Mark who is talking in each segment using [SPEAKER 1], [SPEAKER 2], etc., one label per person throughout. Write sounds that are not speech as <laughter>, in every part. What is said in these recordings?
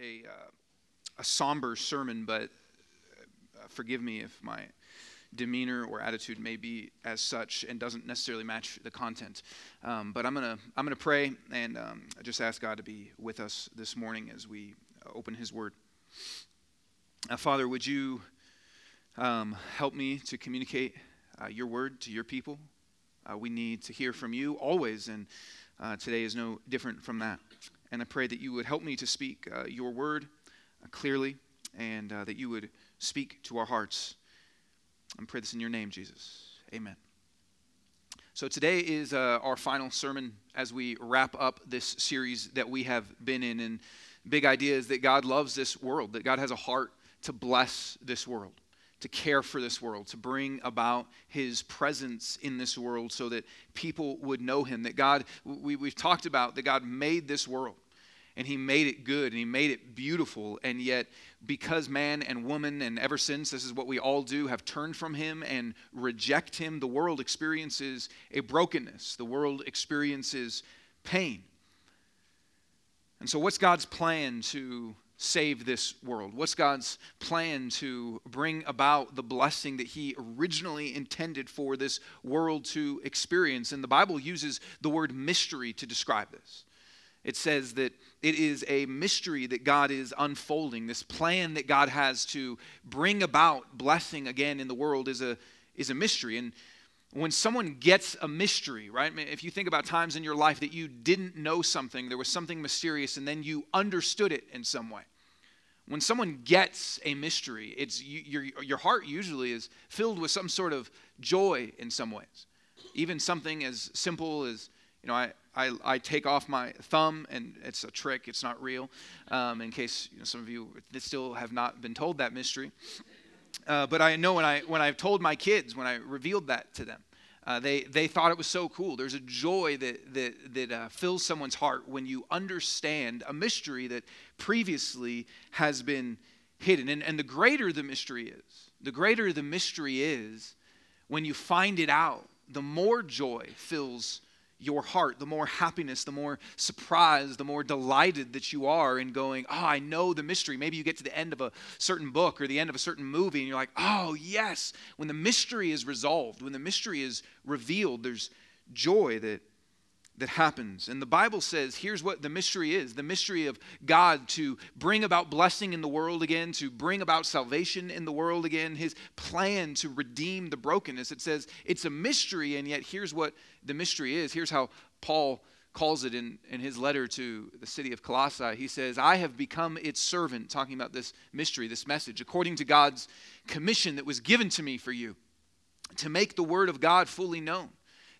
[SPEAKER 1] a, uh, a somber sermon, but uh, forgive me if my demeanor or attitude may be as such and doesn't necessarily match the content. Um, but I'm gonna I'm gonna pray and um, just ask God to be with us this morning as we open His Word. Uh, Father, would you um, help me to communicate uh, Your Word to Your people? Uh, we need to hear from You always, and uh, today is no different from that. And I pray that You would help me to speak uh, Your Word uh, clearly, and that You would speak to our hearts. I pray this in your name, Jesus. Amen. So today is uh, our final sermon as we wrap up this series that we have been in. And big idea is that God loves this world, that God has a heart to bless this world, to care for this world, to bring about his presence in this world so that people would know him. That God, we, we've talked about that God made this world and he made it good and he made it beautiful and yet because man and woman and ever since this is what we all do have turned from him and reject him the world experiences a brokenness the world experiences pain and so what's god's plan to save this world what's god's plan to bring about the blessing that he originally intended for this world to experience and the bible uses the word mystery to describe this it says that it is a mystery that God is unfolding. This plan that God has to bring about blessing again in the world is a, is a mystery. And when someone gets a mystery, right? If you think about times in your life that you didn't know something, there was something mysterious, and then you understood it in some way. When someone gets a mystery, it's you, your, your heart usually is filled with some sort of joy in some ways. Even something as simple as, you know, I, I, I take off my thumb, and it's a trick, it's not real, um, in case you know, some of you still have not been told that mystery. Uh, but I know when, I, when I've told my kids, when I revealed that to them, uh, they, they thought it was so cool. There's a joy that, that, that uh, fills someone's heart when you understand a mystery that previously has been hidden. And, and the greater the mystery is, the greater the mystery is when you find it out, the more joy fills your heart, the more happiness, the more surprise, the more delighted that you are in going, Oh, I know the mystery. Maybe you get to the end of a certain book or the end of a certain movie and you're like, Oh, yes. When the mystery is resolved, when the mystery is revealed, there's joy that that happens. And the Bible says here's what the mystery is the mystery of God to bring about blessing in the world again, to bring about salvation in the world again, his plan to redeem the brokenness. It says it's a mystery, and yet here's what the mystery is. Here's how Paul calls it in, in his letter to the city of Colossae. He says, I have become its servant, talking about this mystery, this message, according to God's commission that was given to me for you, to make the word of God fully known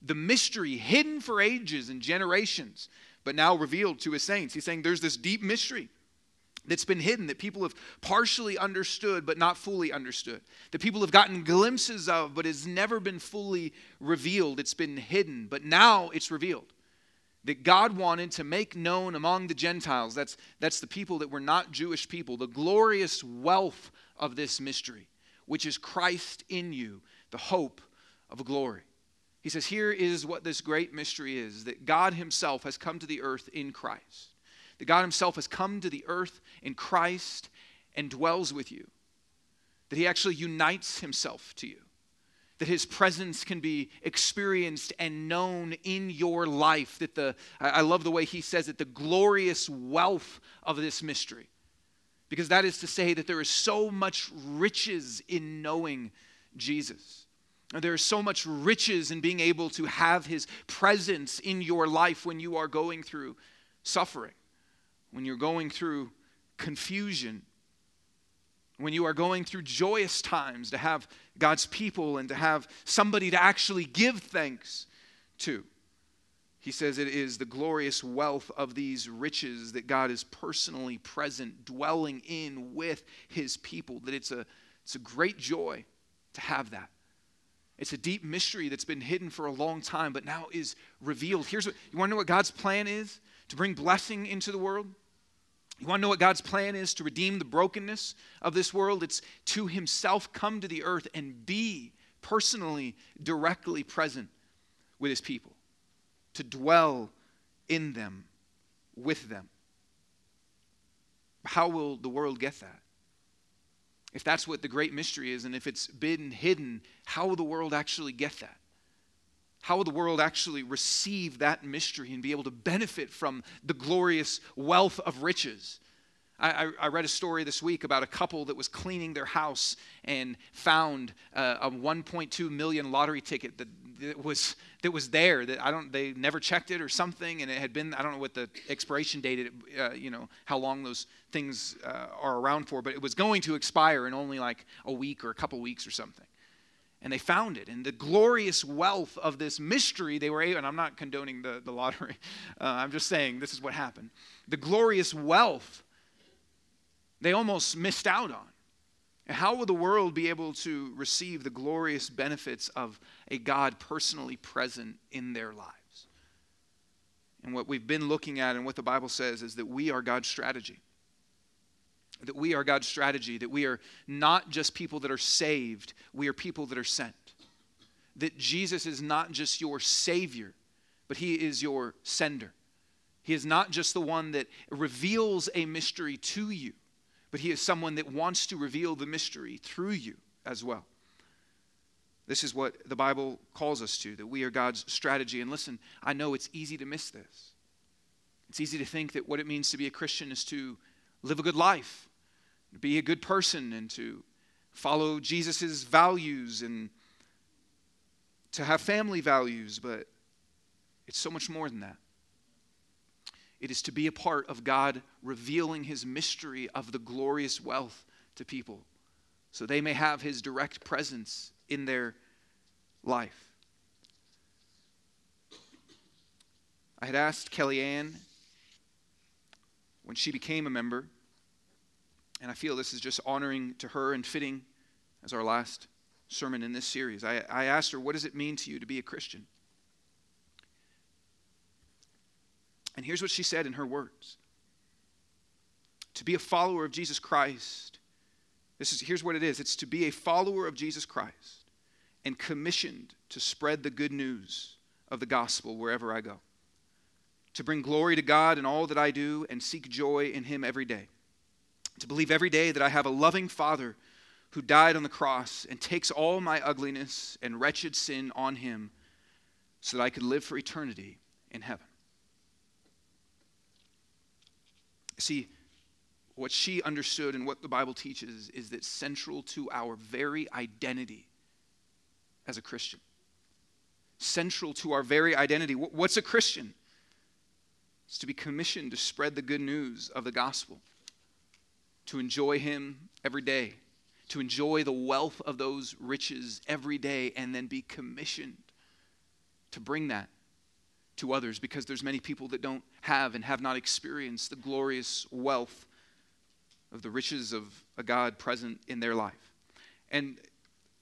[SPEAKER 1] the mystery hidden for ages and generations, but now revealed to his saints. He's saying there's this deep mystery that's been hidden that people have partially understood but not fully understood that people have gotten glimpses of but has never been fully revealed. It's been hidden but now it's revealed that god wanted to make known among the gentiles. That's that's the people that were not jewish people the glorious wealth of this mystery which is christ in you the hope of glory he says, Here is what this great mystery is that God Himself has come to the earth in Christ. That God Himself has come to the earth in Christ and dwells with you. That He actually unites Himself to you. That His presence can be experienced and known in your life. That the, I love the way He says it, the glorious wealth of this mystery. Because that is to say that there is so much riches in knowing Jesus there is so much riches in being able to have His presence in your life when you are going through suffering, when you're going through confusion, when you are going through joyous times, to have God's people and to have somebody to actually give thanks to. He says it is the glorious wealth of these riches that God is personally present, dwelling in with his people, that it's a, it's a great joy to have that. It's a deep mystery that's been hidden for a long time, but now is revealed. Here's what you want to know what God's plan is to bring blessing into the world? You want to know what God's plan is to redeem the brokenness of this world? It's to Himself come to the earth and be personally, directly present with His people, to dwell in them, with them. how will the world get that? If that's what the great mystery is, and if it's been hidden, how will the world actually get that? How will the world actually receive that mystery and be able to benefit from the glorious wealth of riches? I, I, read a story this week about a couple that was cleaning their house and found uh, a 1.2 million lottery ticket that, that, was that was there. That I don't, they never checked it or something, and it had been. I don't know what the expiration date, uh, you know, how long those things uh, are around for, but it was going to expire in only like a week or a couple weeks or something. And they found it, and the glorious wealth of this mystery they were able. And I'm not condoning the the lottery. <laughs> Uh, I'm just saying this is what happened. The glorious wealth they almost missed out on. How will the world be able to receive the glorious benefits of a God personally present in their lives? And what we've been looking at and what the Bible says is that we are God's strategy. That we are God's strategy, that we are not just people that are saved, we are people that are sent. That Jesus is not just your Savior, but He is your sender. He is not just the one that reveals a mystery to you, but He is someone that wants to reveal the mystery through you as well. This is what the Bible calls us to, that we are God's strategy. And listen, I know it's easy to miss this. It's easy to think that what it means to be a Christian is to live a good life, be a good person, and to follow Jesus' values and to have family values, but it's so much more than that. It is to be a part of God revealing his mystery of the glorious wealth to people so they may have his direct presence in their life. I had asked Kellyanne when she became a member, and I feel this is just honoring to her and fitting as our last sermon in this series. I, I asked her, What does it mean to you to be a Christian? And here's what she said in her words To be a follower of Jesus Christ, this is, here's what it is it's to be a follower of Jesus Christ and commissioned to spread the good news of the gospel wherever I go. To bring glory to God in all that I do and seek joy in Him every day. To believe every day that I have a loving Father who died on the cross and takes all my ugliness and wretched sin on Him so that I could live for eternity in heaven. See, what she understood and what the Bible teaches is that central to our very identity as a Christian, central to our very identity. What's a Christian? It's to be commissioned to spread the good news of the gospel, to enjoy Him every day, to enjoy the wealth of those riches every day, and then be commissioned to bring that to others because there's many people that don't have and have not experienced the glorious wealth of the riches of a God present in their life. And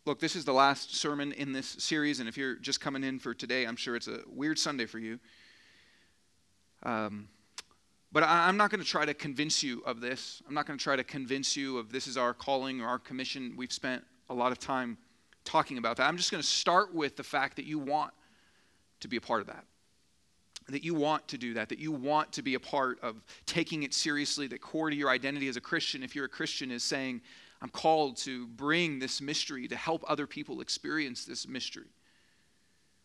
[SPEAKER 1] look, this is the last sermon in this series, and if you're just coming in for today, I'm sure it's a weird Sunday for you. Um, but I, am not going to try to convince you of this. I'm not going to try to convince you of this is our calling or our commission. We've spent a lot of time talking about that. I'm just going to start with the fact that you want to be a part of that that you want to do that, that you want to be a part of taking it seriously, that core to your identity as a Christian, if you're a Christian, is saying, I'm called to bring this mystery, to help other people experience this mystery.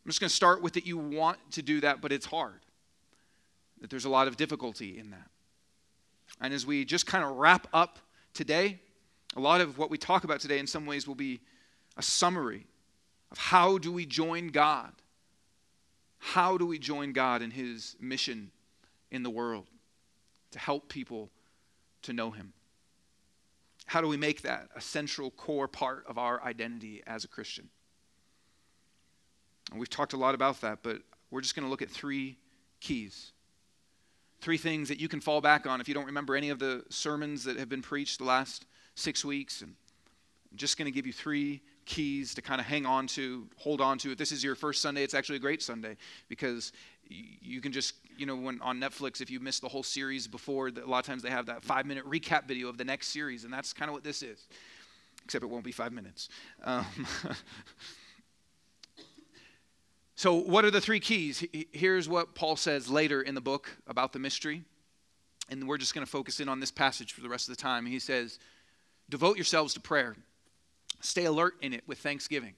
[SPEAKER 1] I'm just going to start with that you want to do that, but it's hard, that there's a lot of difficulty in that. And as we just kind of wrap up today, a lot of what we talk about today in some ways will be a summary of how do we join God how do we join God in his mission in the world to help people to know him? How do we make that a central core part of our identity as a Christian? And we've talked a lot about that, but we're just going to look at three keys. Three things that you can fall back on if you don't remember any of the sermons that have been preached the last six weeks. And I'm just going to give you three keys to kind of hang on to, hold on to. If this is your first Sunday, it's actually a great Sunday because you can just, you know, when on Netflix, if you missed the whole series before, a lot of times they have that five minute recap video of the next series, and that's kind of what this is, except it won't be five minutes. Um, <laughs> so, what are the three keys? Here's what Paul says later in the book about the mystery. And we're just going to focus in on this passage for the rest of the time. He says, Devote yourselves to prayer, stay alert in it with thanksgiving.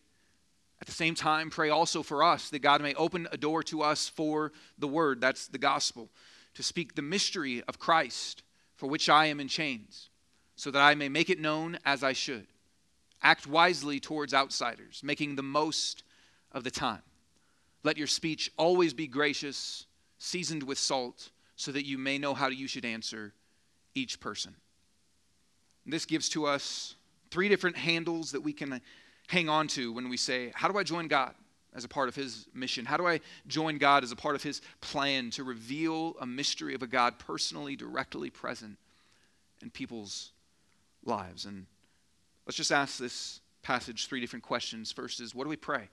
[SPEAKER 1] At the same time, pray also for us that God may open a door to us for the word, that's the gospel, to speak the mystery of Christ, for which I am in chains, so that I may make it known as I should. Act wisely towards outsiders, making the most of the time. Let your speech always be gracious, seasoned with salt, so that you may know how you should answer each person. This gives to us three different handles that we can hang on to when we say, How do I join God as a part of His mission? How do I join God as a part of His plan to reveal a mystery of a God personally, directly present in people's lives? And let's just ask this passage three different questions. First is, What do we pray?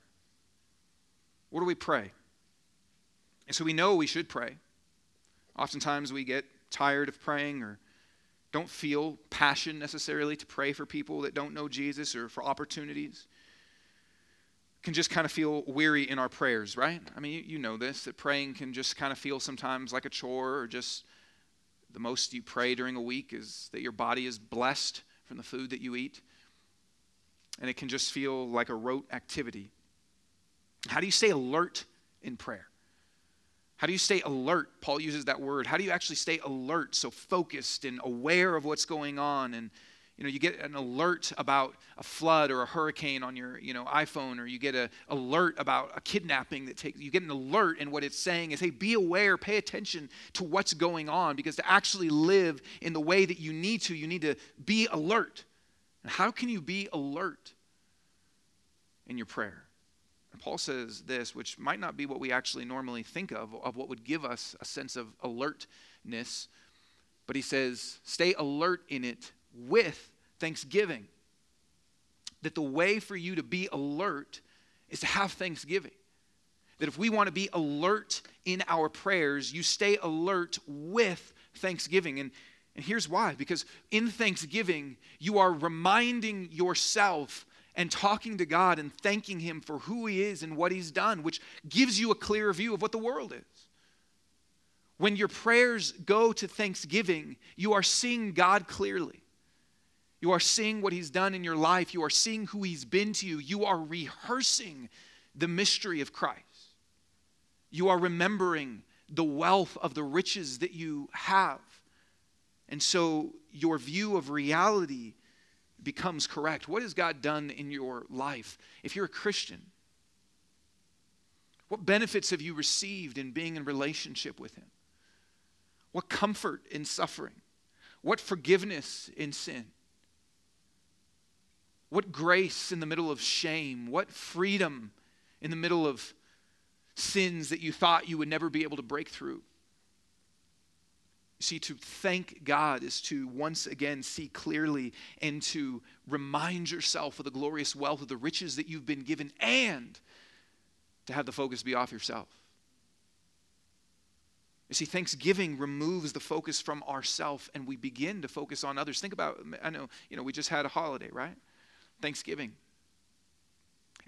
[SPEAKER 1] What do we pray? And so we know we should pray. Oftentimes we get tired of praying or don't feel passion necessarily to pray for people that don't know Jesus or for opportunities. Can just kind of feel weary in our prayers, right? I mean, you, know this, that praying can just kind of feel sometimes like a chore or just the most you pray during a week is that your body is blessed from the food that you eat. And it can just feel like a rote activity. How do you stay alert in prayer? How do you stay alert? Paul uses that word. How do you actually stay alert, so focused and aware of what's going on? And you know, you get an alert about a flood or a hurricane on your, you know, iPhone, or you get an alert about a kidnapping that takes. You get an alert, and what it's saying is, hey, be aware, pay attention to what's going on, because to actually live in the way that you need to, you need to be alert. And how can you be alert in your prayer? Paul says this, which might not be what we actually normally think of, of what would give us a sense of alertness, but he says, stay alert in it with thanksgiving. That the way for you to be alert is to have thanksgiving. That if we want to be alert in our prayers, you stay alert with thanksgiving. And, and here's why because in thanksgiving, you are reminding yourself and talking to God and thanking Him for who He is and what He's done, which gives you a clear view of what the world is. When your prayers go to thanksgiving, you are seeing God clearly. You are seeing what He's done in your life. You are seeing who He's been to you. You are rehearsing the mystery of Christ. You are remembering the wealth of the riches that you have. And so your view of reality becomes correct. What has God done in your life? If you're a Christian, what benefits have you received in being in relationship with Him? What comfort in suffering? What forgiveness in sin? What grace in the middle of shame? What freedom in the middle of sins that you thought you would never be able to break through? See, to thank God is to once again see clearly and to remind yourself of the glorious wealth of the riches that you've been given and to have the focus be off yourself. You see, thanksgiving removes the focus from ourself and we begin to focus on others. Think about, I know, you know, we just had a holiday, right? Thanksgiving.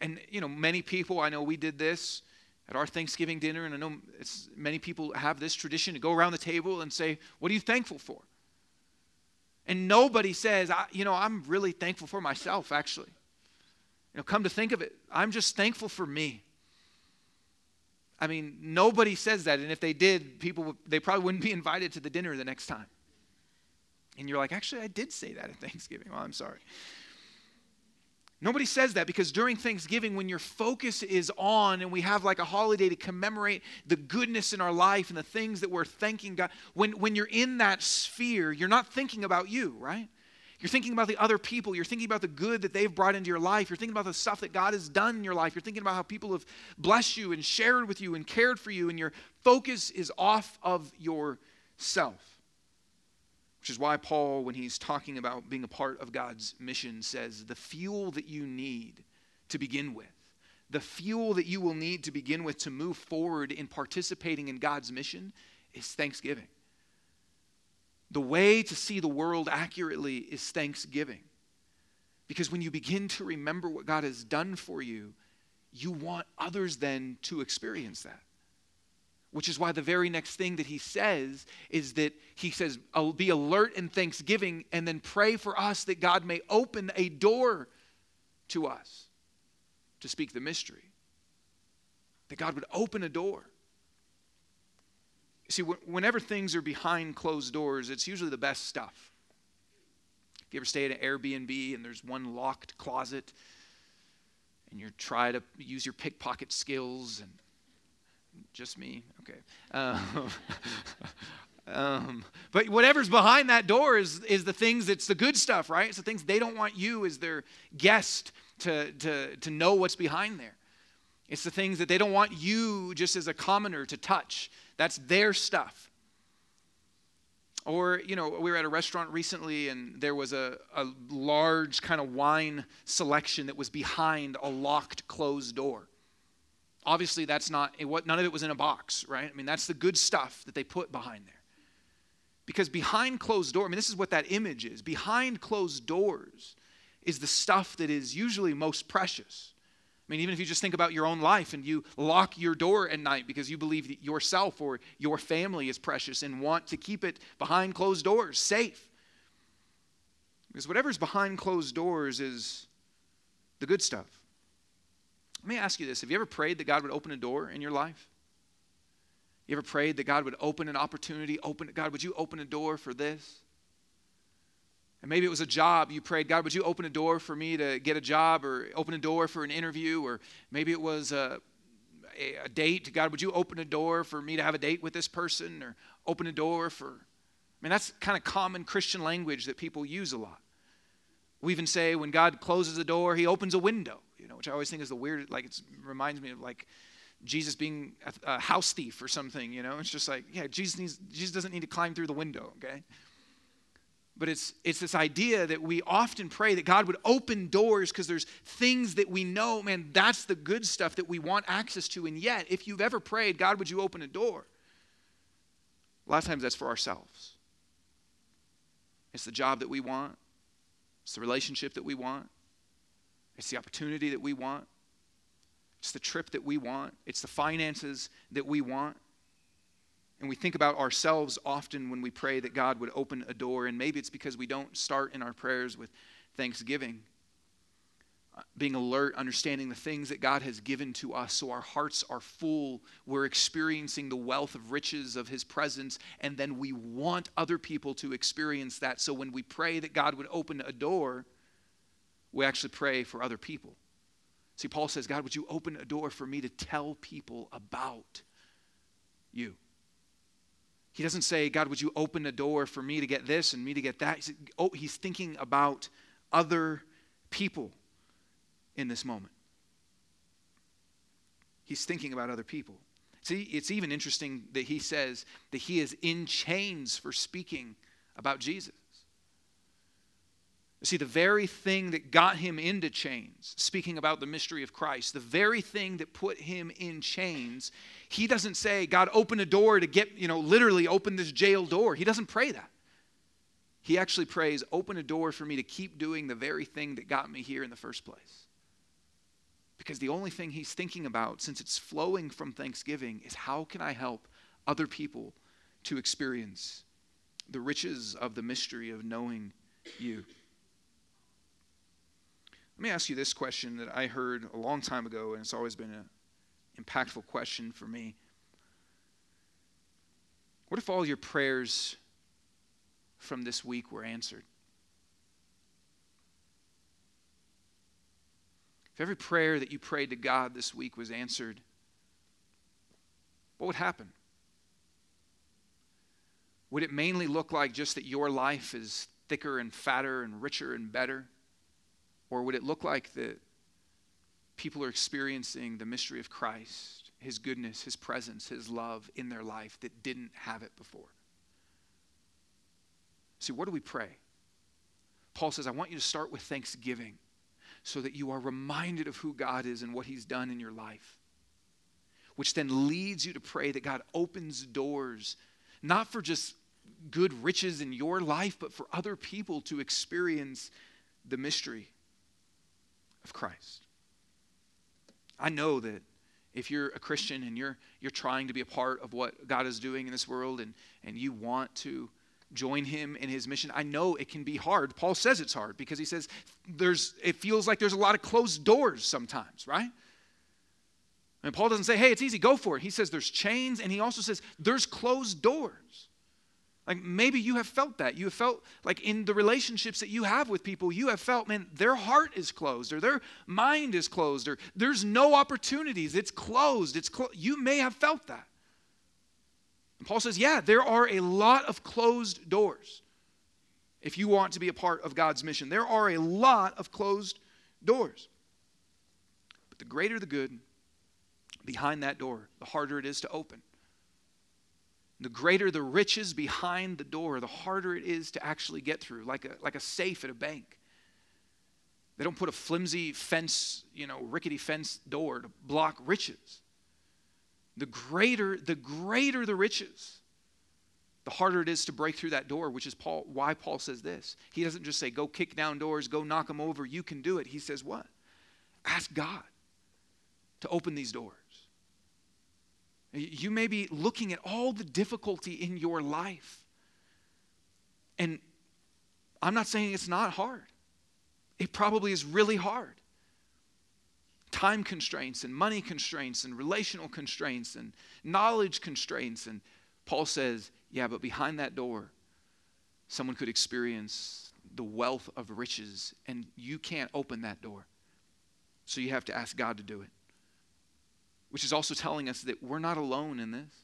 [SPEAKER 1] And, you know, many people, I know we did this at our Thanksgiving dinner, and I know many people have this tradition to go around the table and say, What are you thankful for? And nobody says, You know, I'm really thankful for myself, actually. You know, come to think of it, I'm just thankful for me. I mean, nobody says that, and if they did, people they probably wouldn't be <laughs> invited to the dinner the next time. And you're like, actually, I did say that at Thanksgiving. Well, I'm sorry. Nobody says that because during Thanksgiving, when your focus is on and we have like a holiday to commemorate the goodness in our life and the things that we're thanking God, when, when you're in that sphere, you're not thinking about you, right? You're thinking about the other people. You're thinking about the good that they've brought into your life. You're thinking about the stuff that God has done in your life. You're thinking about how people have blessed you and shared with you and cared for you, and your focus is off of yourself. Which is why Paul, when he's talking about being a part of God's mission, says the fuel that you need to begin with, the fuel that you will need to begin with to move forward in participating in God's mission is thanksgiving. The way to see the world accurately is thanksgiving. Because when you begin to remember what God has done for you, you want others then to experience that. Which is why the very next thing that he says is that he says, be alert in thanksgiving and then pray for us that God may open a door to us to speak the mystery. That God would open a door. See, whenever things are behind closed doors, it's usually the best stuff. If you ever stay at an Airbnb and there's one locked closet and you try to use your pickpocket skills and just me? Okay. Um, <laughs> um, but whatever's behind that door is is the things that's the good stuff right? It's the things they don't want you as their guest to to to know what's behind there. It's the things that they don't want you just as a commoner to touch. That's their stuff. Or, you know, we were at a restaurant recently and there was a, a large kind of wine selection that was behind a locked, closed door. Obviously, that's not, what none of it was in a box, right? I mean, that's the good stuff that they put behind there. Because behind closed doors, I mean, this is what that image is. Behind closed doors is the stuff that is usually most precious. I mean, even if you just think about your own life and you lock your door at night because you believe that yourself or your family is precious and want to keep it behind closed doors, safe. Because whatever's behind closed doors is the good stuff. Let me ask you this Have you ever prayed that God would open a door in your life? You ever prayed that God would open an opportunity? Open God, would you open a door for this? And maybe it was a job you prayed, God, would you open a door for me to get a job or open a door for an interview? Or maybe it was a, a, a, date. God, would you open a door for me to have a date with this person? Or open a door for. I mean, that's kind of common Christian language that people use a lot. We even say when God closes a door, he opens a window, know, which I always think is the weird, like it reminds me of like Jesus being a, a house thief or something, you know. It's just like, yeah, Jesus, needs, Jesus doesn't need to climb through the window, okay? but it's, it's this idea that we often pray that God would open doors because there's things that we know, man, that's the good stuff that we want access to. And yet, if you've ever prayed, God, would you open a door? A lot of times that's for ourselves. It's the job that we want, it's the relationship that we want, it's the opportunity that we want, it's the trip that we want, it's the finances that we want. And we think about ourselves often when we pray that God would open a door, and maybe it's because we don't start in our prayers with thanksgiving. Uh, being alert, understanding the things that God has given to us so our hearts are full. We're experiencing the wealth of riches of His presence, and then we want other people to experience that. So when we pray that God would open a door, we actually pray for other people. See, Paul says, God, would you open a door for me to tell people about you? He doesn't say, God, would you open a door for me to get this and me to get that? He's, oh, he's thinking about other people in this moment. He's thinking about other people. See, it's even interesting that he says that he is in chains for speaking about Jesus. See, the very thing that got him into chains, speaking about the mystery of Christ, the very thing that put him in chains, he doesn't say, God, open a door to get, you know, literally open this jail door. He doesn't pray that. He actually prays, open a door for me to keep doing the very thing that got me here in the first place. Because the only thing he's thinking about, since it's flowing from Thanksgiving, is how can I help other people to experience the riches of the mystery of knowing you? Let me ask you this question that I heard a long time ago, and it's always been an impactful question for me. What if all your prayers from this week were answered? If every prayer that you prayed to God this week was answered, what would happen? Would it mainly look like just that your life is thicker and fatter and richer and better? Or would it look like that people are experiencing the mystery of Christ, His goodness, His presence, His love in their life that didn't have it before? See, what do we pray? Paul says, I want you to start with thanksgiving so that you are reminded of who God is and what He's done in your life, which then leads you to pray that God opens doors, not for just good riches in your life, but for other people to experience the mystery of Christ. I know that if you're a Christian and you're, you're trying to be a part of what God is doing in this world and, and you want to join him in his mission, I know it can be hard. Paul says it's hard because he says there's, it feels like there's a lot of closed doors sometimes, right? And Paul doesn't say, hey, it's easy, go for it. He says there's chains, and he also says there's closed doors. Like maybe you have felt that. You have felt like in the relationships that you have with people, you have felt, man, their heart is closed or their mind is closed or there's no opportunities. It's closed. It's clo- you may have felt that. And Paul says, yeah, there are a lot of closed doors if you want to be a part of God's mission. There are a lot of closed doors. But the greater the good behind that door, the harder it is to open. The greater the riches behind the door, the harder it is to actually get through, like a, like a safe at a bank. They don't put a flimsy fence, you know, rickety fence door to block riches. The greater, the greater the riches, the harder it is to break through that door, which is Paul, why Paul says this. He doesn't just say, go kick down doors, go knock them over, you can do it. He says, what? Ask God to open these doors. You may be looking at all the difficulty in your life. And I'm not saying it's not hard, it probably is really hard. Time constraints and money constraints and relational constraints and knowledge constraints. And Paul says, yeah, but behind that door, someone could experience the wealth of riches, and you can't open that door. So you have to ask God to do it which is also telling us that we're not alone in this.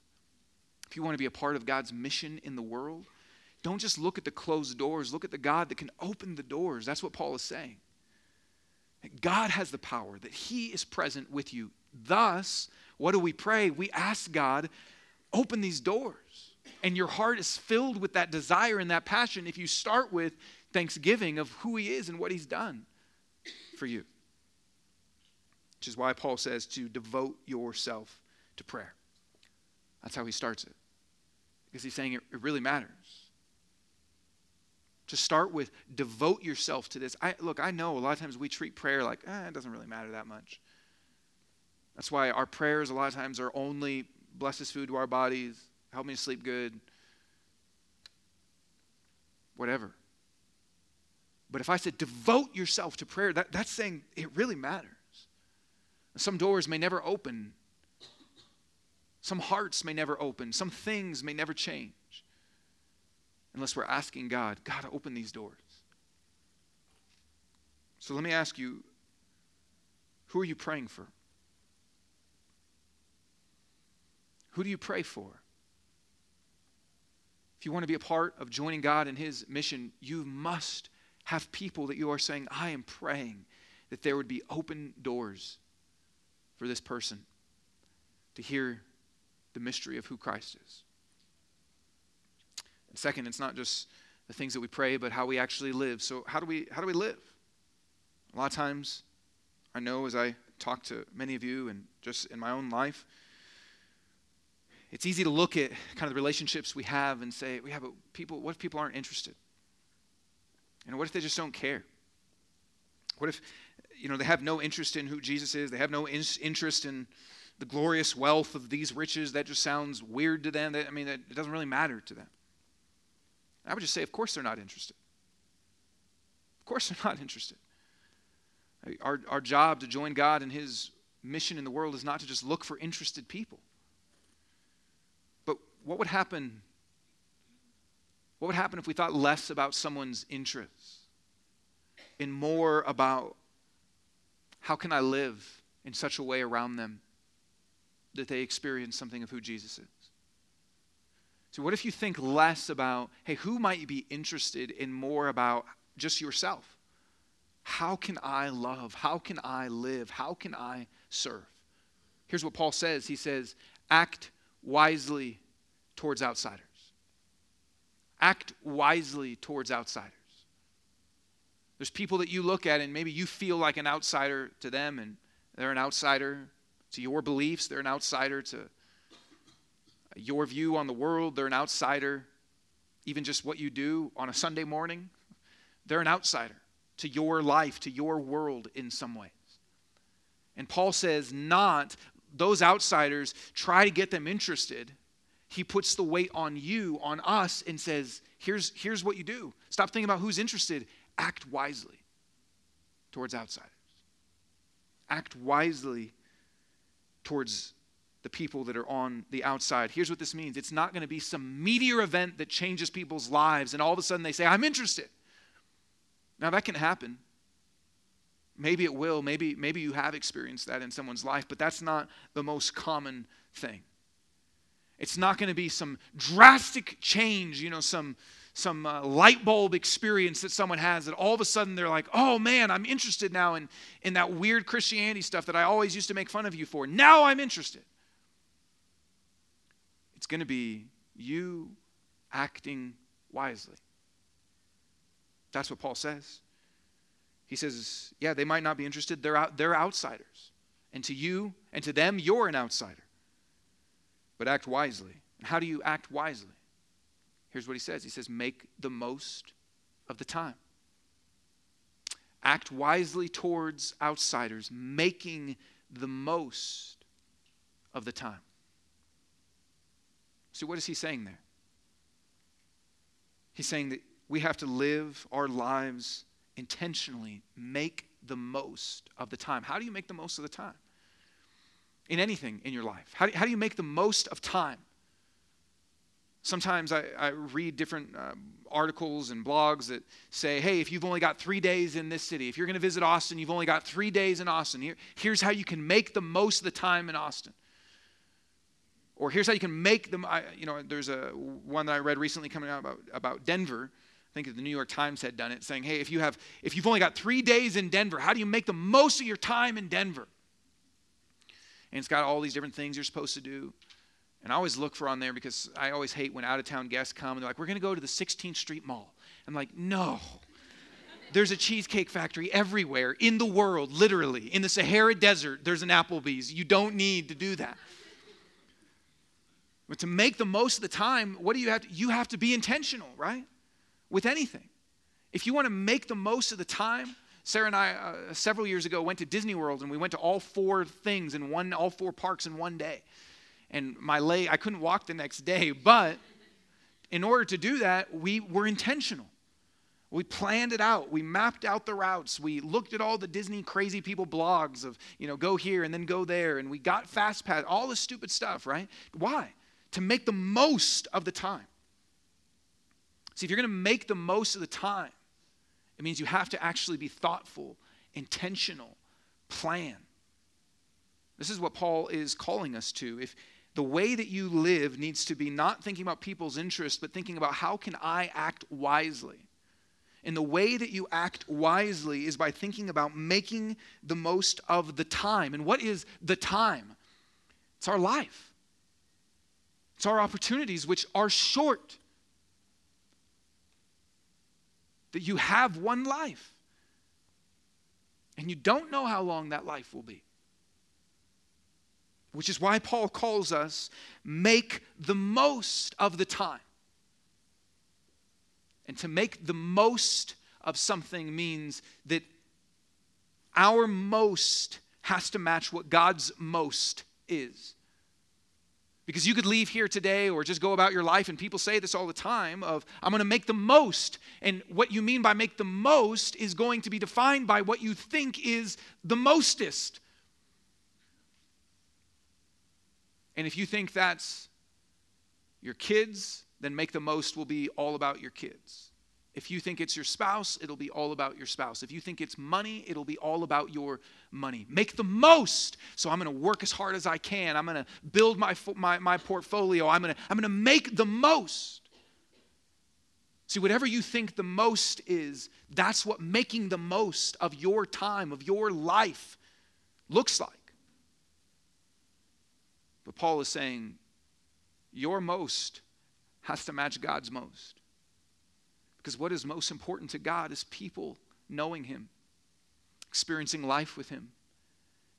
[SPEAKER 1] If you want to be a part of God's mission in the world, don't just look at the closed doors, look at the God that can open the doors. That's what Paul is saying. God has the power, that He is present with you. Thus, what do we pray? We ask God, open these doors. And your heart is filled with that desire and that passion if you start with thanksgiving of who He is and what He's done for you which is why Paul says to devote yourself to prayer. That's how he starts it. Because he's saying it, it really matters. To start with, devote yourself to this. I, look, I know a lot of times we treat prayer like, eh, it doesn't really matter that much. That's why our prayers a lot of times are only bless this food to our bodies, help me to sleep good, whatever. But if I said devote yourself to prayer, that, that's saying it really matters. Some doors may never open. Some hearts may never open. Some things may never change unless we're asking God, God, open these doors. So let me ask you who are you praying for? Who do you pray for? If you want to be a part of joining God in His mission, you must have people that you are saying, I am praying that there would be open doors for this person to hear the mystery of who Christ is. And second, it's not just the things that we pray, but how we actually live. So how do we how do we live? A lot of times, I know as I talk to many of you and just in my own life, it's easy to look at kind of the relationships we have and say, we have people, what if people aren't interested? And what if they just don't care? What if you know, they have no interest in who Jesus is. They have no in- interest in the glorious wealth of these riches. That just sounds weird to them. That, I mean, it doesn't really matter to them. I would just say, of course they're not interested. Of course they're <laughs> not interested. Our, our job to join God in His mission in the world is not to just look for interested people. But what would happen? What would happen if we thought less about someone's interests and more about how can I live in such a way around them that they experience something of who Jesus is? So, what if you think less about, hey, who might you be interested in more about just yourself? How can I love? How can I live? How can I serve? Here's what Paul says He says, act wisely towards outsiders. Act wisely towards outsiders. There's people that you look at and maybe you feel like an outsider to them, and they're an outsider to your beliefs, they're an outsider to your view on the world, they're an outsider, even just what you do on a Sunday morning. They're an outsider to your life, to your world in some ways. And Paul says, not those outsiders, try to get them interested, he puts the weight on you, on us, and says, here's, here's what you do. Stop thinking about who's interested. Act wisely towards outsiders. Act wisely towards the people that are on the outside. Here's what this means it's not going to be some meteor event that changes people's lives, and all of a sudden they say, I'm interested. Now, that can happen. Maybe it will. Maybe, maybe you have experienced that in someone's life, but that's not the most common thing. It's not going to be some drastic change, you know, some, some uh, light bulb experience that someone has that all of a sudden they're like, oh man, I'm interested now in, in that weird Christianity stuff that I always used to make fun of you for. Now I'm interested. It's going to be you acting wisely. That's what Paul says. He says, yeah, they might not be interested. They're, out, they're outsiders. And to you and to them, you're an outsider. But act wisely. How do you act wisely? Here's what he says He says, make the most of the time. Act wisely towards outsiders, making the most of the time. See, what is he saying there? He's saying that we have to live our lives intentionally, make the most of the time. How do you make the most of the time? In anything in your life. How do, how do you make the most of time? Sometimes I, I read different uh, articles and blogs that say, hey, if you've only got three days in this city, if you're going to visit Austin, you've only got three days in Austin. Here, here's how you can make the most of the time in Austin. Or here's how you can make them. You know, there's a one that I read recently coming out about, about Denver I think the New York Times had done it, saying, hey, if you have if you've only got three days in Denver, how do you make the most of your time in Denver? And it's got all these different things you're supposed to do. And I always look for on there because I always hate when out of town guests come and they're like, we're going to go to the 16th Street Mall. I'm like, no. There's a cheesecake factory everywhere in the world, literally. In the Sahara Desert, there's an Applebee's. You don't need to do that. But to make the most of the time, what do you have to? You have to be intentional, right? with anything. If you want to make the most of the time, Sarah and I, uh, several years ago, went to Disney World and we went to all four things in one, all four parks in one day. And my leg, I couldn't walk the next day, but in order to do that, we were intentional. We planned it out. We mapped out the routes. We looked at all the Disney crazy people blogs of, you know, go here and then go there. And we got fast pass, all the stupid stuff, right? Why? To make the most of the time. See, if you're going to make the most of the time, it means you have to actually be thoughtful, intentional, plan. This is what Paul is calling us to. If the way that you live needs to be not thinking about people's interests, but thinking about how can I act wisely. And the way that you act wisely is by thinking about making the most of the time. And what is the time? It's our life. It's our opportunities, which are short that you have one life. And you don't know how long that life will be. Which is why Paul calls us make the most of the time. And to make the most of something means that our most has to match what God's most is. Because you could leave here today or just go about your life, and people say this all the time of, I'm going to make the most. And what you mean by make the most is going to be defined by what you think is the mostest. And if you think that's your kids, then make the most will be all about your kids. If you think it's your spouse, it'll be all about your spouse. If you think it's money, it'll be all about your money. Make the most. So I'm going to work as hard as I can. I'm going to build my, my, my portfolio. I'm going to I'm going to make the most. See, whatever you think the most is, that's what making the most of your time, of your life, looks like. But Paul is saying, your most has to match God's most. Because what is most important to God is people knowing Him, experiencing life with Him,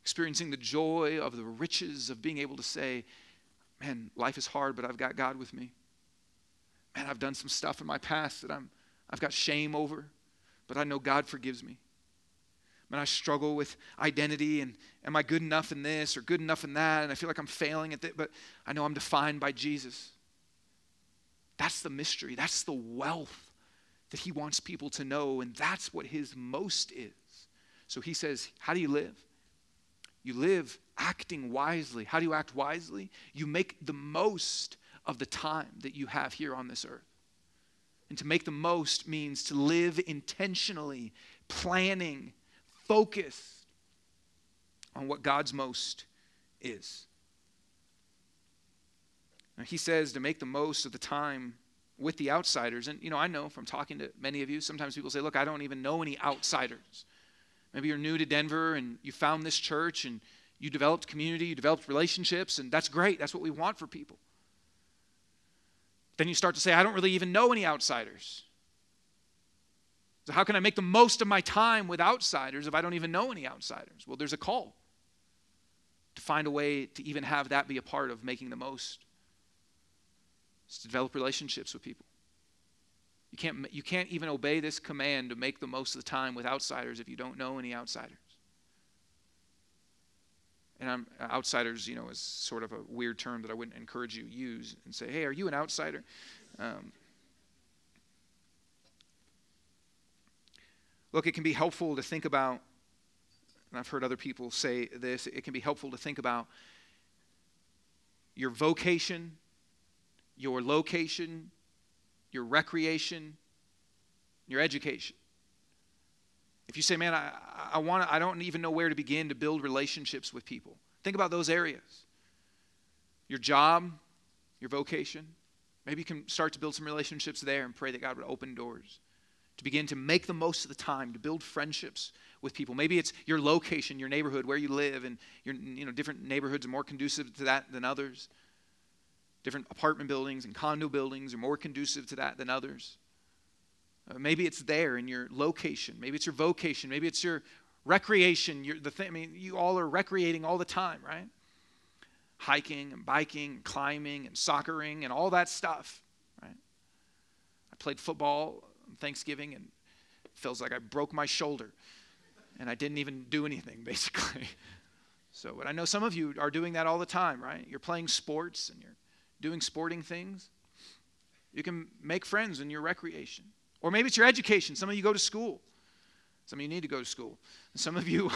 [SPEAKER 1] experiencing the joy of the riches of being able to say, Man, life is hard, but I've got God with me. Man, I've done some stuff in my past that I'm, I've got shame over, but I know God forgives me. And I struggle with identity and am I good enough in this or good enough in that? And I feel like I'm failing at that, but I know I'm defined by Jesus. That's the mystery. That's the wealth that he wants people to know, and that's what his most is. So he says, How do you live? You live acting wisely. How do you act wisely? You make the most of the time that you have here on this earth. And to make the most means to live intentionally, planning, focused on what God's most is. Now, he says to make the most of the time with the outsiders. And, you know, I know from talking to many of you, sometimes people say, look, I don't even know any outsiders. Maybe you're new to Denver and you found this church and you developed community, you developed relationships, and that's great. That's what we want for people. Then you start to say, I don't really even know any outsiders. So, how can I make the most of my time with outsiders if I don't even know any outsiders? Well, there's a call to find a way to even have that be a part of making the most. It's to develop relationships with people. You can't, you can't even obey this command to make the most of the time with outsiders if you don't know any outsiders. And I'm, outsiders, you know, is sort of a weird term that I wouldn't encourage you use and say, hey, are you an outsider? Um, look, it can be helpful to think about, and I've heard other people say this, it can be helpful to think about your vocation, your location, your recreation, your education. If you say, man, I, I, want I don't even know where to begin to build relationships with people, think about those areas. Your job, your vocation. Maybe you can start to build some relationships there and pray that God would open doors to begin to make the most of the time to build friendships with people. Maybe it's your location, your neighborhood, where you live, and your, you know, different neighborhoods are more conducive to that than others. Different apartment buildings and condo buildings are more conducive to that than others. Uh, maybe it's there in your location. Maybe it's your vocation. Maybe it's your recreation. Your, the thing, I mean, you all are recreating all the time, right? Hiking and biking and climbing and soccering and all that stuff, right? I played football Thanksgiving and feels like I broke my shoulder and I didn't even do anything, <laughs> basically. So, but I know some of you are doing that all the time, right? You're playing sports and you're doing sporting things. You can make friends in your recreation. Or maybe it's your education. Some of you go to school. Some of you need to go to school. <laughs> some of you,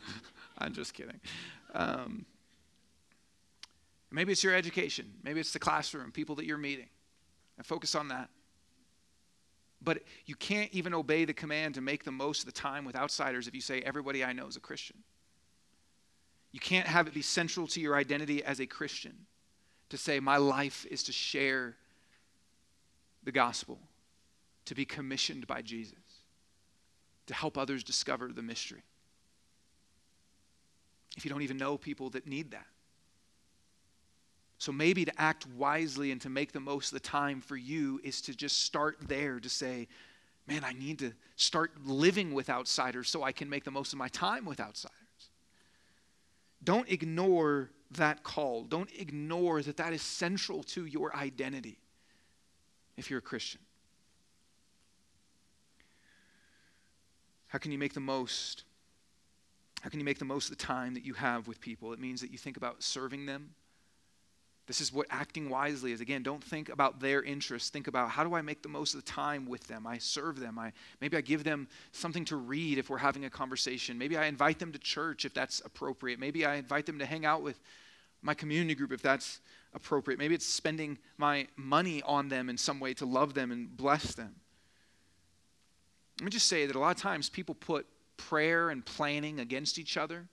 [SPEAKER 1] <laughs> I'm just kidding. Um, maybe it's your education. Maybe it's the classroom, people that you're meeting. And focus on that. But you can't even obey the command to make the most of the time with outsiders if you say, everybody I know is a Christian. You can't have it be central to your identity as a Christian to say, my life is to share the gospel to be commissioned by Jesus to help others discover the mystery. If you don't even know people that need that. So maybe to act wisely and to make the most of the time for you is to just start there to say, man, I need to start living with outsiders so I can make the most of my time with outsiders. Don't ignore that call. Don't ignore that that is central to your identity if you're a Christian. How can you make the most? How can you make the most of the time that you have with people? It means that you think about serving them. This is what acting wisely is. Again, don't think about their interests. Think about how do I make the most of the time with them? I serve them. I maybe I give them something to read if we're having a conversation. Maybe I invite them to church if that's appropriate. Maybe I invite them to hang out with my community group if that's appropriate. Maybe it's spending my money on them in some way to love them and bless them. Let me just say that a lot of times people put prayer and planning against each other.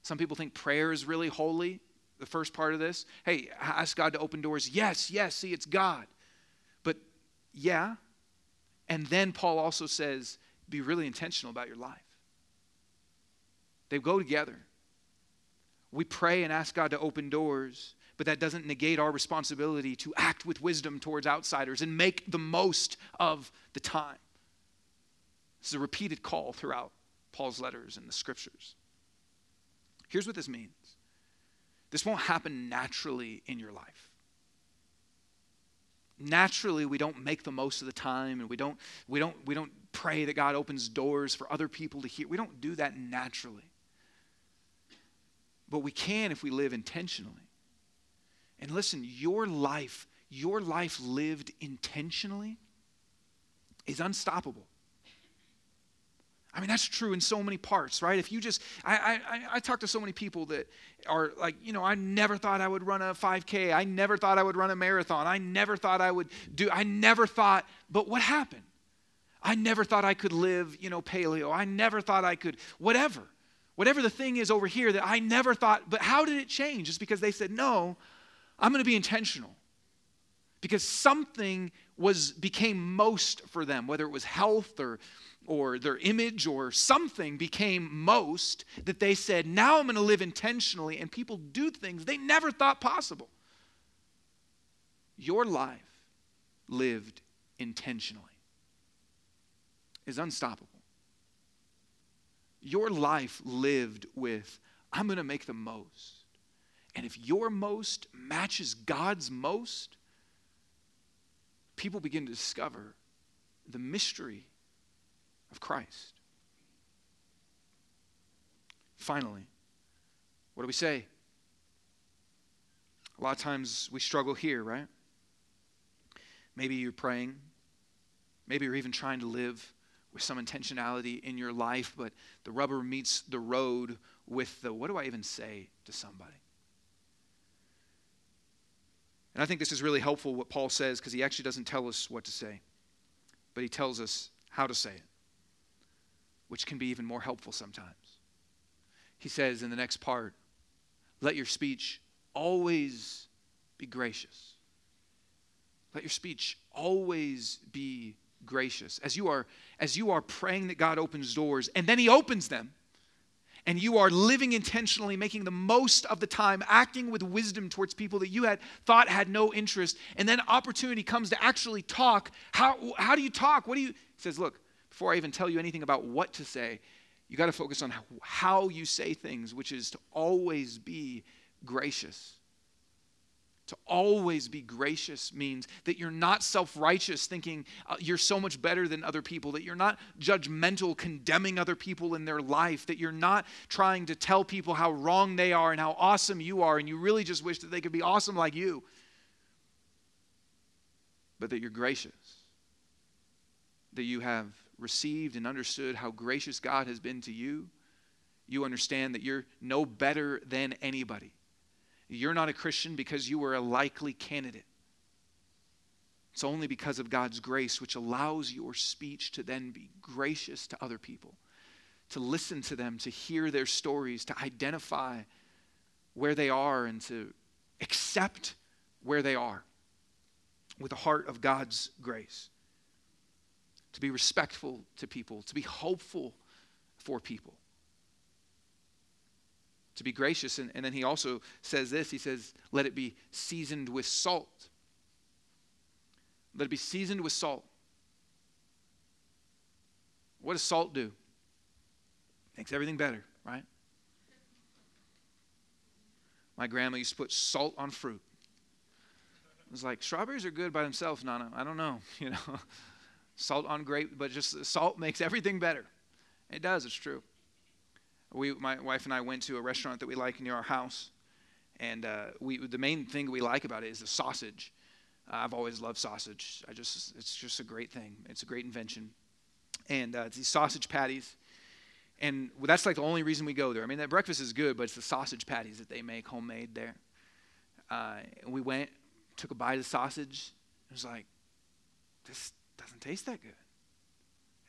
[SPEAKER 1] Some people think prayer is really holy, the first part of this. Hey, ask God to open doors. Yes, yes, see, it's God. But yeah. And then Paul also says, be really intentional about your life. They go together. We pray and ask God to open doors, but that doesn't negate our responsibility to act with wisdom towards outsiders and make the most of the time. This is a repeated call throughout Paul's letters and the scriptures. Here's what this means this won't happen naturally in your life. Naturally, we don't make the most of the time and we don't, we don't, we don't pray that God opens doors for other people to hear. We don't do that naturally. But we can if we live intentionally. And listen, your life, your life lived intentionally is unstoppable. I mean, that's true in so many parts, right? If you just, I, I, I talk to so many people that are like, you know, I never thought I would run a 5K. I never thought I would run a marathon. I never thought I would do, I never thought, but what happened? I never thought I could live, you know, paleo. I never thought I could, whatever. Whatever the thing is over here that I never thought, but how did it change? Just because they said, no, I'm going to be intentional. Because something was became most for them, whether it was health or or their image or something became most that they said, now I'm going to live intentionally, and people do things they never thought possible. Your life lived intentionally is unstoppable. Your life lived with, I'm going to make the most. And if your most matches God's most, people begin to discover the mystery of Christ. Finally, what do we say? A lot of times we struggle here, right? Maybe you're praying. Maybe you're even trying to live with some intentionality in your life, but the rubber meets the road with the what do I even say to somebody? And I think this is really helpful what Paul says because he actually doesn't tell us what to say, but he tells us how to say it which can be even more helpful sometimes. He says in the next part, let your speech always be gracious. Let your speech always be gracious. As you are as you are praying that God opens doors and then he opens them and you are living intentionally, making the most of the time, acting with wisdom towards people that you had thought had no interest, and then opportunity comes to actually talk. How, how do you talk? What do you? He says, Look, before I even tell you anything about what to say, you got to focus on how you say things, which is to always be gracious. To always be gracious means that you're not self righteous, thinking uh, you're so much better than other people, that you're not judgmental, condemning other people in their life, that you're not trying to tell people how wrong they are and how awesome you are, and you really just wish that they could be awesome like you, but that you're gracious, that you have received and understood how gracious God has been to you, you understand that you're no better than anybody. You're not a Christian because you were a likely candidate. It's only because of God's grace, which allows your speech to then be gracious to other people, to listen to them, to hear their stories, to identify where they are, and to accept where they are with the heart of God's grace to be respectful to people, to be hopeful for people, to be gracious. And, and then he also says this he says, let it be seasoned with salt. Let it be seasoned with salt. What does salt do? Makes everything better, right? My grandma used to put salt on fruit. It was like, strawberries are good by themselves, Nana. I don't know, <laughs> you know salt on grape, but just salt <laughs> makes everything better. It does, it's true. We, my wife and I went to a restaurant that we like near our house, and uh, we, the main thing we like about it is the sausage. Uh, I've always loved sausage. I just, it's just a great thing. It's a great invention. And uh, it's these sausage patties. And that's like the only reason we go there. I mean, that breakfast is good, but it's the sausage patties that they make homemade there. Uh, and we went, took a bite of sausage. It was like, this doesn't taste that good.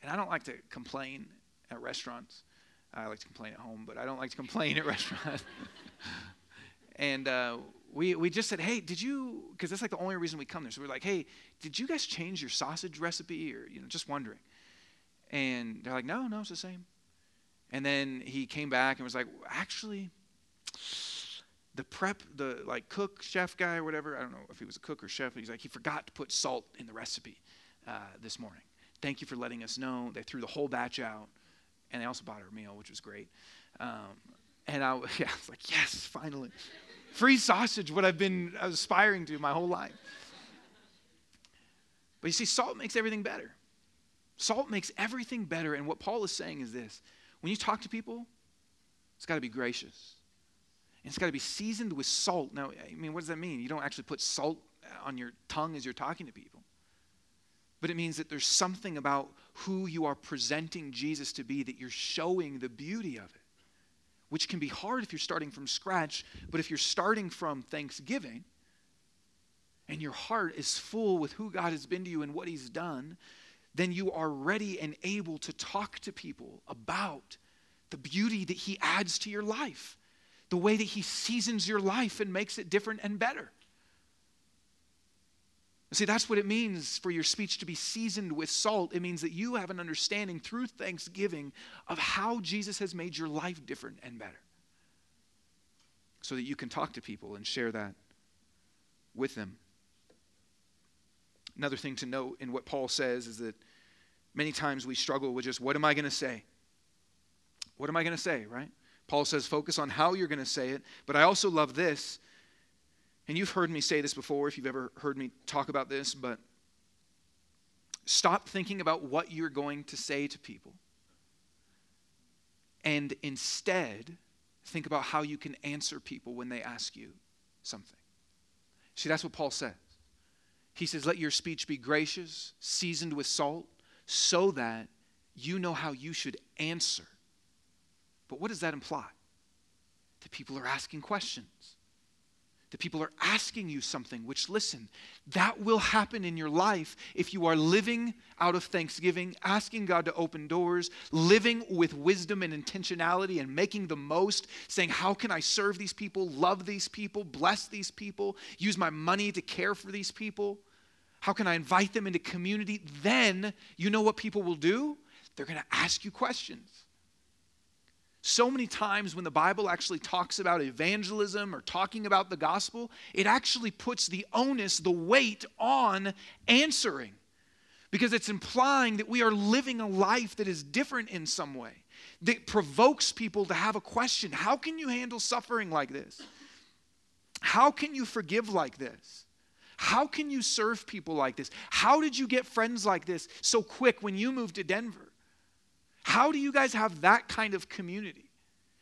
[SPEAKER 1] And I don't like to complain at restaurants. I like to complain at home, but I don't like to complain at <laughs> restaurants. <laughs> and uh, we, we just said, hey, did you, because that's like the only reason we come there. So we're like, hey, did you guys change your sausage recipe? Or, you know, just wondering. And they're like, no, no, it's the same. And then he came back and was like, actually, the prep, the like cook, chef guy or whatever, I don't know if he was a cook or chef, he's like, he forgot to put salt in the recipe uh, this morning. Thank you for letting us know. They threw the whole batch out, and they also bought our meal, which was great. Um, and I, <laughs> yeah, I was like, yes, finally. Free sausage, what I've been aspiring to my whole life. But you see, salt makes everything better. Salt makes everything better. And what Paul is saying is this when you talk to people, it's got to be gracious. And it's got to be seasoned with salt. Now, I mean, what does that mean? You don't actually put salt on your tongue as you're talking to people. But it means that there's something about who you are presenting Jesus to be that you're showing the beauty of it, which can be hard if you're starting from scratch. But if you're starting from thanksgiving and your heart is full with who God has been to you and what He's done, then you are ready and able to talk to people about the beauty that He adds to your life, the way that He seasons your life and makes it different and better. See, that's what it means for your speech to be seasoned with salt. It means that you have an understanding through thanksgiving of how Jesus has made your life different and better. So that you can talk to people and share that with them. Another thing to note in what Paul says is that many times we struggle with just what am I going to say? What am I going to say, right? Paul says focus on how you're going to say it, but I also love this and you've heard me say this before if you've ever heard me talk about this, but stop thinking about what you're going to say to people. And instead, think about how you can answer people when they ask you something. See, that's what Paul says. He says, Let your speech be gracious, seasoned with salt, so that you know how you should answer. But what does that imply? That people are asking questions that people are asking you something, which, listen, that will happen in your life if you are living out of thanksgiving, asking God to open doors, living with wisdom and intentionality, and making the most, saying, How can I serve these people, love these people, bless these people, use my money to care for these people? How can I invite them into community? Then you know what people will do? They're going to ask you questions. So many times when the Bible actually talks about evangelism or talking about the gospel, it actually puts the onus, the weight on answering because it's implying that we are living a life that is different in some way, that provokes people to have a question How can you handle suffering like this? How can you forgive like this? How can you serve people like this? How did you get friends like this so quick when you moved to Denver? How do you guys have that kind of community?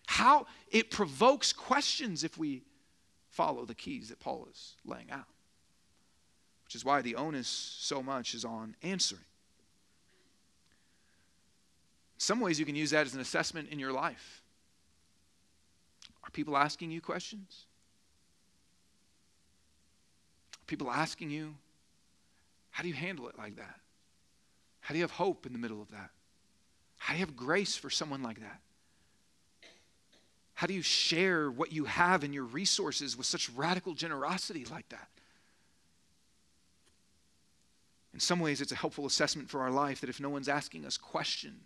[SPEAKER 1] How it provokes questions if we follow the keys that Paul is laying out. Which is why the onus so much is on answering. In some ways, you can use that as an assessment in your life. Are people asking you questions? Are people asking you, how do you handle it like that? How do you have hope in the middle of that? How do you have grace for someone like that? How do you share what you have and your resources with such radical generosity like that? In some ways, it's a helpful assessment for our life that if no one's asking us questions,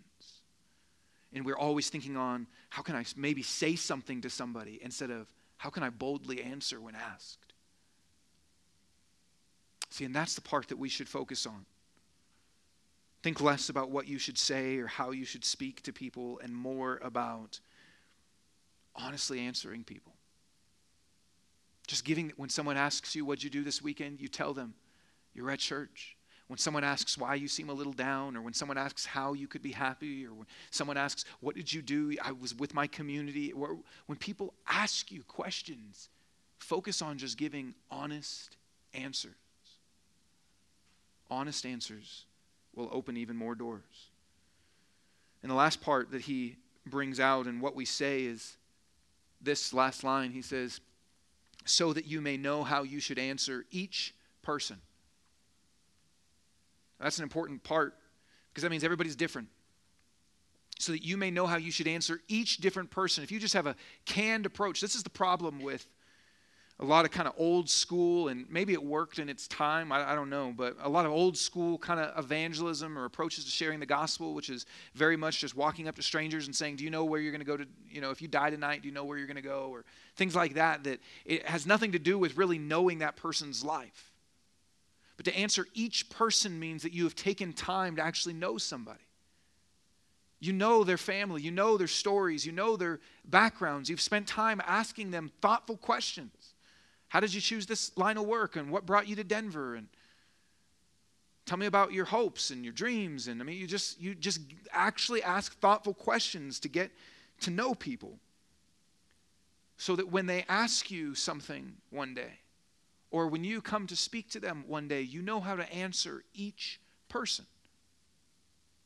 [SPEAKER 1] and we're always thinking on how can I maybe say something to somebody instead of how can I boldly answer when asked? See, and that's the part that we should focus on. Think less about what you should say or how you should speak to people and more about honestly answering people. Just giving, when someone asks you, What'd you do this weekend? you tell them you're at church. When someone asks why you seem a little down, or when someone asks how you could be happy, or when someone asks, What did you do? I was with my community. When people ask you questions, focus on just giving honest answers. Honest answers will open even more doors. And the last part that he brings out and what we say is this last line. He says, So that you may know how you should answer each person. That's an important part because that means everybody's different. So that you may know how you should answer each different person. If you just have a canned approach, this is the problem with a lot of kind of old school, and maybe it worked in its time, I, I don't know, but a lot of old school kind of evangelism or approaches to sharing the gospel, which is very much just walking up to strangers and saying, Do you know where you're going to go to, you know, if you die tonight, do you know where you're going to go? Or things like that, that it has nothing to do with really knowing that person's life. But to answer each person means that you have taken time to actually know somebody. You know their family, you know their stories, you know their backgrounds. You've spent time asking them thoughtful questions. How did you choose this line of work? And what brought you to Denver? And Tell me about your hopes and your dreams. And I mean, you just, you just actually ask thoughtful questions to get to know people so that when they ask you something one day, or when you come to speak to them one day, you know how to answer each person.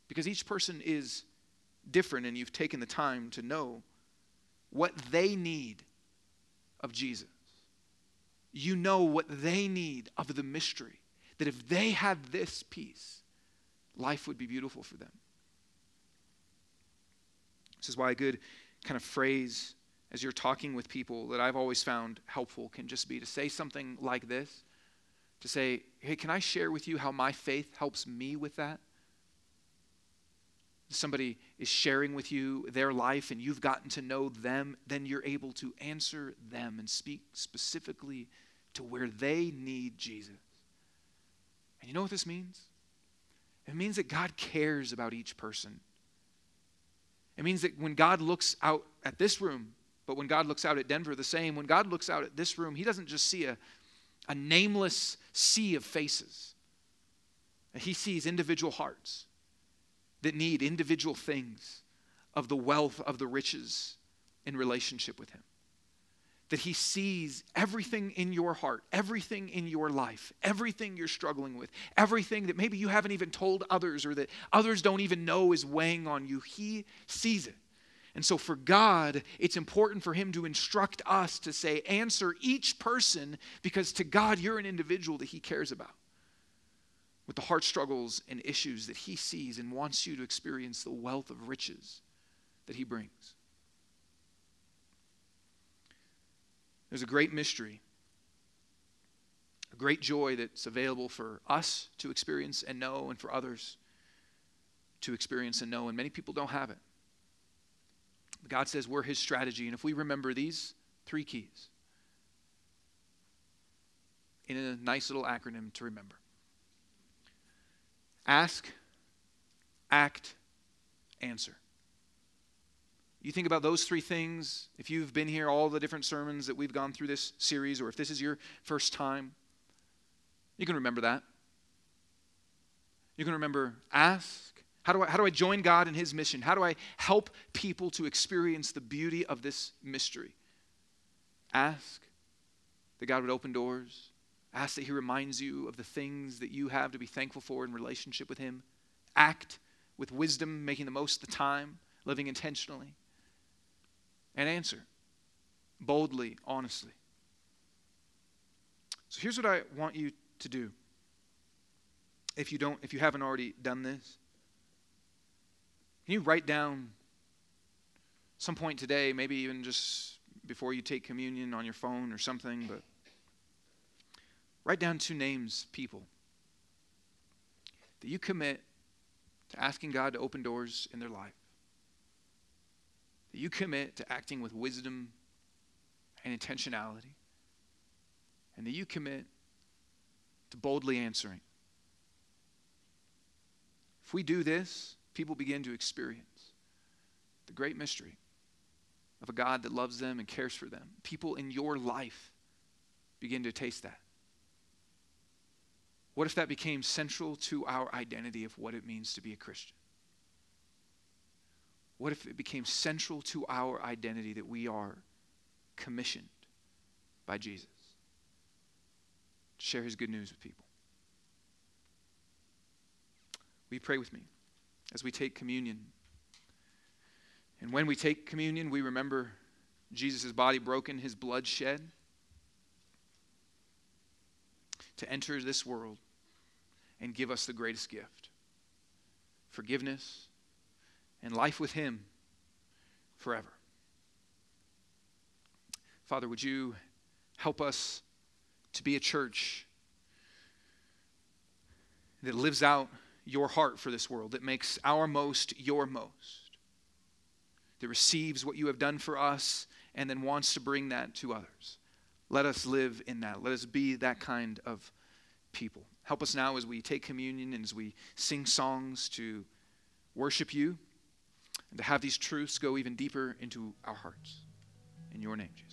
[SPEAKER 1] Because each person is different, and you've taken the time to know what they need of Jesus. You know what they need of the mystery. That if they had this peace, life would be beautiful for them. This is why a good kind of phrase as you're talking with people that I've always found helpful can just be to say something like this to say, hey, can I share with you how my faith helps me with that? Somebody is sharing with you their life and you've gotten to know them, then you're able to answer them and speak specifically to where they need Jesus. And you know what this means? It means that God cares about each person. It means that when God looks out at this room, but when God looks out at Denver, the same. When God looks out at this room, He doesn't just see a, a nameless sea of faces, He sees individual hearts that need individual things of the wealth of the riches in relationship with Him. That He sees everything in your heart, everything in your life, everything you're struggling with, everything that maybe you haven't even told others or that others don't even know is weighing on you. He sees it. And so, for God, it's important for Him to instruct us to say, answer each person, because to God, you're an individual that He cares about with the heart struggles and issues that He sees and wants you to experience the wealth of riches that He brings. There's a great mystery, a great joy that's available for us to experience and know, and for others to experience and know, and many people don't have it. God says we're his strategy. And if we remember these three keys in a nice little acronym to remember ask, act, answer. You think about those three things, if you've been here, all the different sermons that we've gone through this series, or if this is your first time, you can remember that. You can remember ask, how do, I, how do I join God in His mission? How do I help people to experience the beauty of this mystery? Ask that God would open doors. Ask that He reminds you of the things that you have to be thankful for in relationship with Him. Act with wisdom, making the most of the time, living intentionally. And answer boldly, honestly. So here's what I want you to do. If you don't, if you haven't already done this, can you write down some point today, maybe even just before you take communion on your phone or something, but write down two names, people, that you commit to asking God to open doors in their life. That you commit to acting with wisdom and intentionality. And that you commit to boldly answering. If we do this, people begin to experience the great mystery of a God that loves them and cares for them. People in your life begin to taste that. What if that became central to our identity of what it means to be a Christian? What if it became central to our identity that we are commissioned by Jesus to share his good news with people? You pray with me? as we take communion. And when we take communion, we remember Jesus' body broken, his blood shed to enter this world and give us the greatest gift forgiveness and life with him forever. Father, would you help us to be a church that lives out your heart for this world, that makes our most your most, that receives what you have done for us and then wants to bring that to others. Let us live in that. Let us be that kind of people. Help us now as we take communion and as we sing songs to worship you and to have these truths go even deeper into our hearts. In your name, Jesus.